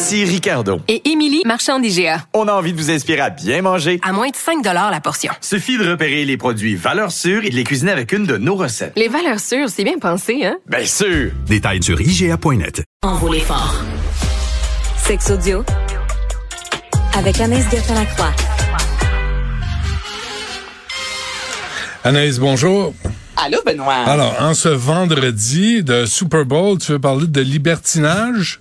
Ici Ricardo. Et Émilie, marchand d'IGA. On a envie de vous inspirer à bien manger. À moins de 5 la portion. Suffit de repérer les produits valeurs sûres et de les cuisiner avec une de nos recettes. Les valeurs sûres, c'est bien pensé, hein? Bien sûr! Détails sur IGA.net. Envolez fort. Sex audio avec Anaïs Gertin-Lacroix. Anaïs, bonjour. Allô, Benoît. Alors, en ce vendredi de Super Bowl, tu veux parler de libertinage?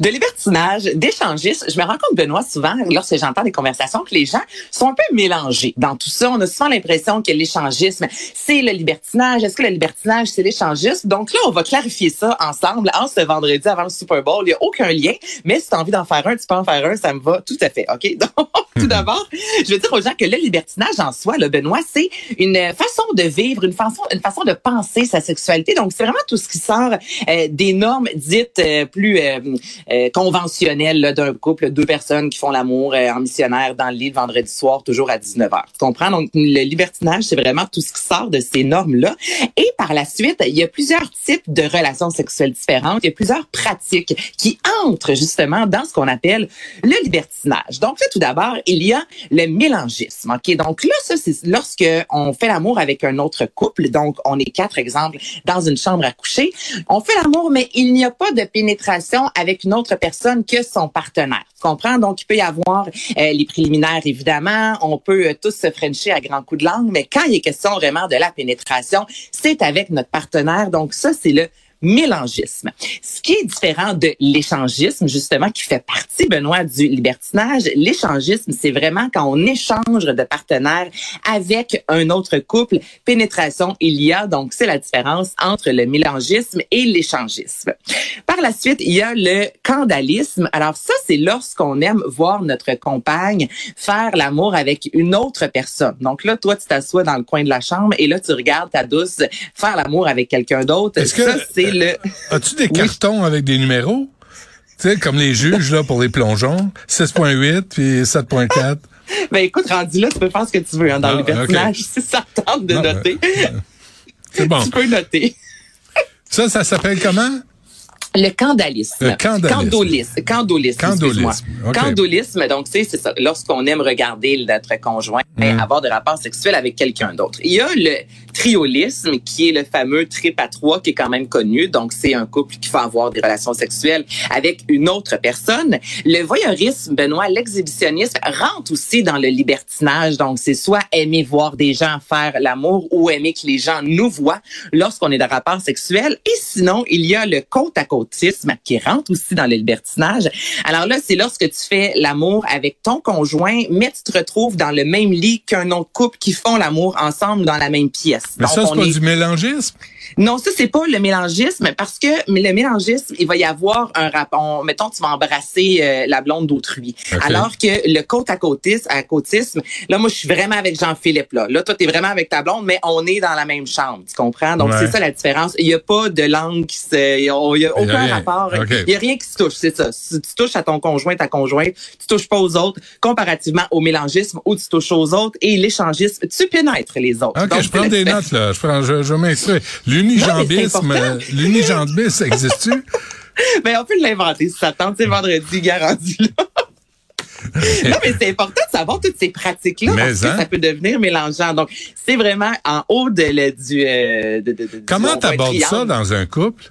De libertinage, d'échangisme. Je me rends compte, Benoît, souvent, lorsque j'entends des conversations, que les gens sont un peu mélangés dans tout ça. On a souvent l'impression que l'échangisme, c'est le libertinage. Est-ce que le libertinage, c'est l'échangisme? Donc là, on va clarifier ça ensemble en ce vendredi avant le Super Bowl. Il n'y a aucun lien, mais si tu as envie d'en faire un, tu peux en faire un, ça me va tout à fait. OK? Donc, tout d'abord, je veux dire aux gens que le libertinage en soi, le Benoît, c'est une façon de vivre, une façon, une façon de penser sa sexualité. Donc, c'est vraiment tout ce qui sort euh, des normes dites euh, plus euh, euh, conventionnel d'un couple, deux personnes qui font l'amour euh, en missionnaire dans le lit le vendredi soir, toujours à 19h. Tu comprends? Donc, le libertinage, c'est vraiment tout ce qui sort de ces normes-là. Et par la suite, il y a plusieurs types de relations sexuelles différentes. Il y a plusieurs pratiques qui entrent justement dans ce qu'on appelle le libertinage. Donc là, tout d'abord, il y a le mélangisme. Ok, donc là, ça c'est lorsque on fait l'amour avec un autre couple. Donc on est quatre exemples dans une chambre à coucher. On fait l'amour, mais il n'y a pas de pénétration avec une autre personne que son partenaire. Tu comprends? Donc, il peut y avoir euh, les préliminaires, évidemment. On peut euh, tous se frencher à grands coups de langue, mais quand il est question vraiment de la pénétration, c'est avec notre partenaire. Donc, ça, c'est le mélangisme. Ce qui est différent de l'échangisme, justement, qui fait partie, Benoît, du libertinage, l'échangisme, c'est vraiment quand on échange de partenaires avec un autre couple. Pénétration, il y a, donc c'est la différence entre le mélangisme et l'échangisme. Par la suite, il y a le candalisme. Alors ça, c'est lorsqu'on aime voir notre compagne faire l'amour avec une autre personne. Donc là, toi, tu t'assois dans le coin de la chambre et là, tu regardes ta douce faire l'amour avec quelqu'un d'autre. Est-ce que, c'est As-tu des cartons avec des numéros? Tu sais, comme les juges, là, pour les plongeons. 6.8 puis 7.4. ben, écoute, rendu là, tu peux faire ce que tu veux, hein, dans ah, les personnages. Si ça tente de noter. C'est bon. Tu peux noter. ça, ça s'appelle comment? Le candalisme. Le candalisme. Candolisme. Candolisme. Candolisme, donc c'est ça. Lorsqu'on aime regarder notre conjoint et mm. avoir des rapports sexuels avec quelqu'un d'autre. Il y a le triolisme qui est le fameux trip à trois qui est quand même connu. Donc c'est un couple qui va avoir des relations sexuelles avec une autre personne. Le voyeurisme, Benoît, l'exhibitionnisme rentre aussi dans le libertinage. Donc c'est soit aimer voir des gens faire l'amour ou aimer que les gens nous voient lorsqu'on est dans rapport sexuel. Et sinon, il y a le côte à côte qui rentre aussi dans le libertinage. Alors là, c'est lorsque tu fais l'amour avec ton conjoint, mais tu te retrouves dans le même lit qu'un autre couple qui font l'amour ensemble dans la même pièce. Mais ça, c'est pas du mélangisme? Non, ça, c'est pas le mélangisme parce que le mélangisme, il va y avoir un rapport. Mettons, tu vas embrasser euh, la blonde d'autrui. Alors que le côte à côtisme, à côtisme, là, moi, je suis vraiment avec Jean-Philippe, là. Là, toi, t'es vraiment avec ta blonde, mais on est dans la même chambre. Tu comprends? Donc, c'est ça la différence. Il y a pas de langue qui se, il y a, aucun rapport. Il y a rien qui se touche. C'est ça. Si tu touches à ton conjoint, ta conjointe, tu touches pas aux autres, comparativement au mélangisme où tu touches aux autres et l'échangisme, tu pénètres les autres. OK, je prends des notes, là. Je prends, je, je L'unijambisme, l'unijambisme existe-tu? ben, on peut l'inventer si ça tente. C'est vendredi, garanti là. non, mais c'est important de savoir toutes ces pratiques-là parce que hein? ça peut devenir mélangeant. Donc, c'est vraiment en haut de, du... Euh, de, de, Comment t'abordes ça dans un couple?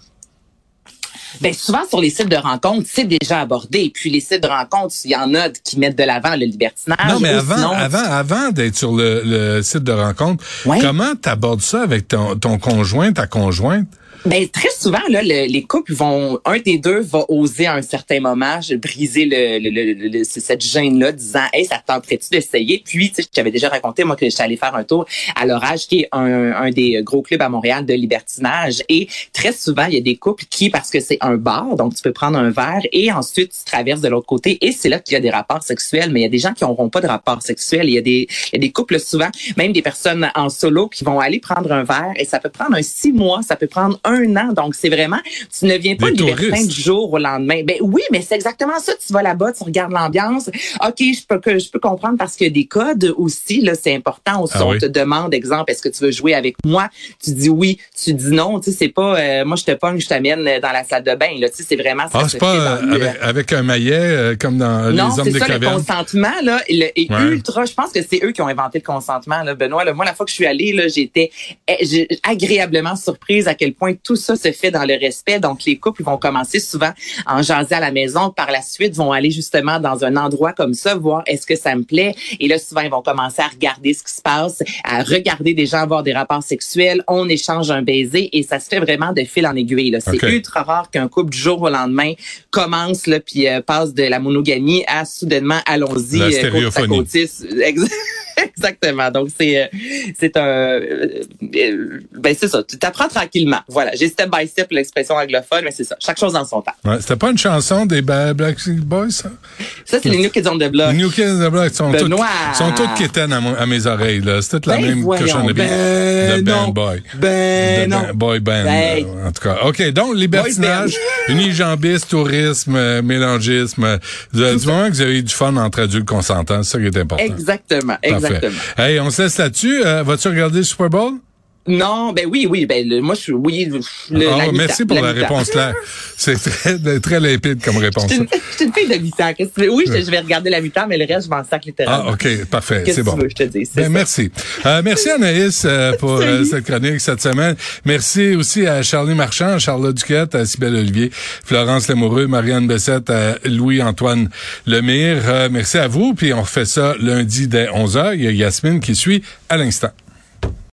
Ben souvent sur les sites de rencontres, c'est déjà abordé. Puis les sites de rencontres, il y en a qui mettent de l'avant le libertinage. Non, mais avant, avant, avant d'être sur le, site de rencontre, comment tu abordes ça avec ton, ton conjoint, ta conjointe? Ben très souvent là, le- les couples vont, un des deux va oser à un certain moment briser le, le, le- cette gêne là, disant hey ça te tenterait-tu d'essayer Puis tu sais, je t'avais déjà raconté moi que j'étais allée faire un tour à l'orage qui est un, un des gros clubs à Montréal de libertinage. Et très souvent il y a des couples qui parce que c'est un bar donc tu peux prendre un verre et ensuite tu traverses de l'autre côté. Et c'est là qu'il y a des rapports sexuels mais il y a des gens qui n'auront pas de rapports sexuels. Il y a des il y a des couples souvent même des personnes en solo qui vont aller prendre un verre et ça peut prendre un six mois ça peut prendre un an donc c'est vraiment tu ne viens pas libertin du jour au lendemain ben oui mais c'est exactement ça tu vas là-bas tu regardes l'ambiance ok je peux que je peux comprendre parce que des codes aussi là c'est important Ah on oui. te demande exemple est-ce que tu veux jouer avec moi? Tu dis oui tu dis non tu sais c'est pas euh, moi je te pogne je t'amène dans la salle de bain là tu sais c'est vraiment ça Ah, c'est pas euh, le- avec, avec un maillet euh, comme dans non, Les Hommes c'est des ça, le cavernes. consentement, là, est Ouais. ultra. Je pense que c'est eux qui ont inventé le consentement, là, Benoît. Là. Moi, la fois que je suis allée, là, j'étais eh, agréablement surprise à quel point tout ça se fait dans le respect. Donc, les couples vont commencer souvent en jaser à la maison. Par la suite, vont aller justement dans un endroit comme ça, voir est-ce que ça me plaît. Et là, souvent, ils vont commencer à regarder ce qui se passe, à regarder des gens avoir des rapports sexuels. On échange un baiser et ça se fait vraiment de fil en aiguille. là. C'est ultra rare qu'un couple du jour au lendemain commence là puis euh, passe de la monogamie à soudainement allons-y La euh, côte à stéréophonie. côte. Ex- Exactement. Donc c'est euh, c'est un euh, euh, ben c'est ça. Tu t'apprends tranquillement. Voilà. J'ai step by step l'expression anglophone, mais c'est ça. Chaque chose dans son temps. Ouais, C'était pas une chanson des Black Boys, ça? Ça c'est les New Kids on the Block. Les New Kids on the Block sont toutes, sont toutes quétaines à, à mes oreilles, là. C'est toute la Ben même cochonnerie ben de band boy. Ben De non. boy band, Ben. euh, en tout cas. OK, donc, libertinage, unijambisme, tourisme, euh, mélangisme. euh, Du moment que vous avez eu du fun entre adultes consentants, c'est ça qui est important. Exactement. Parfait. Exactement. Hey, on se laisse là-dessus. Euh, Vas-tu regarder le Super Bowl? Non, ben oui, oui, ben le- moi je suis oui. Le, la mi-temps, merci pour la, réponse là. C'est très, très limpide comme réponse. Je suis une, une fille de mi-temps. Qu'est-ce que tu veux? Oui, je, je vais regarder la mi-temps, mais le reste, je m'en sac littéralement. Ah, OK, parfait, c'est bon. tu veux, je te dis, Ben, merci. Euh, merci Anaïs euh, pour euh, cette chronique cette semaine. Merci aussi à Charlie Marchand, à Charlotte Duquette, à Sybelle Olivier, Florence Lamoureux, Marianne Bessette, à Louis-Antoine Lemire. Euh, merci à vous, puis on refait ça lundi dès 11h. Il y a Yasmine qui suit à l'instant.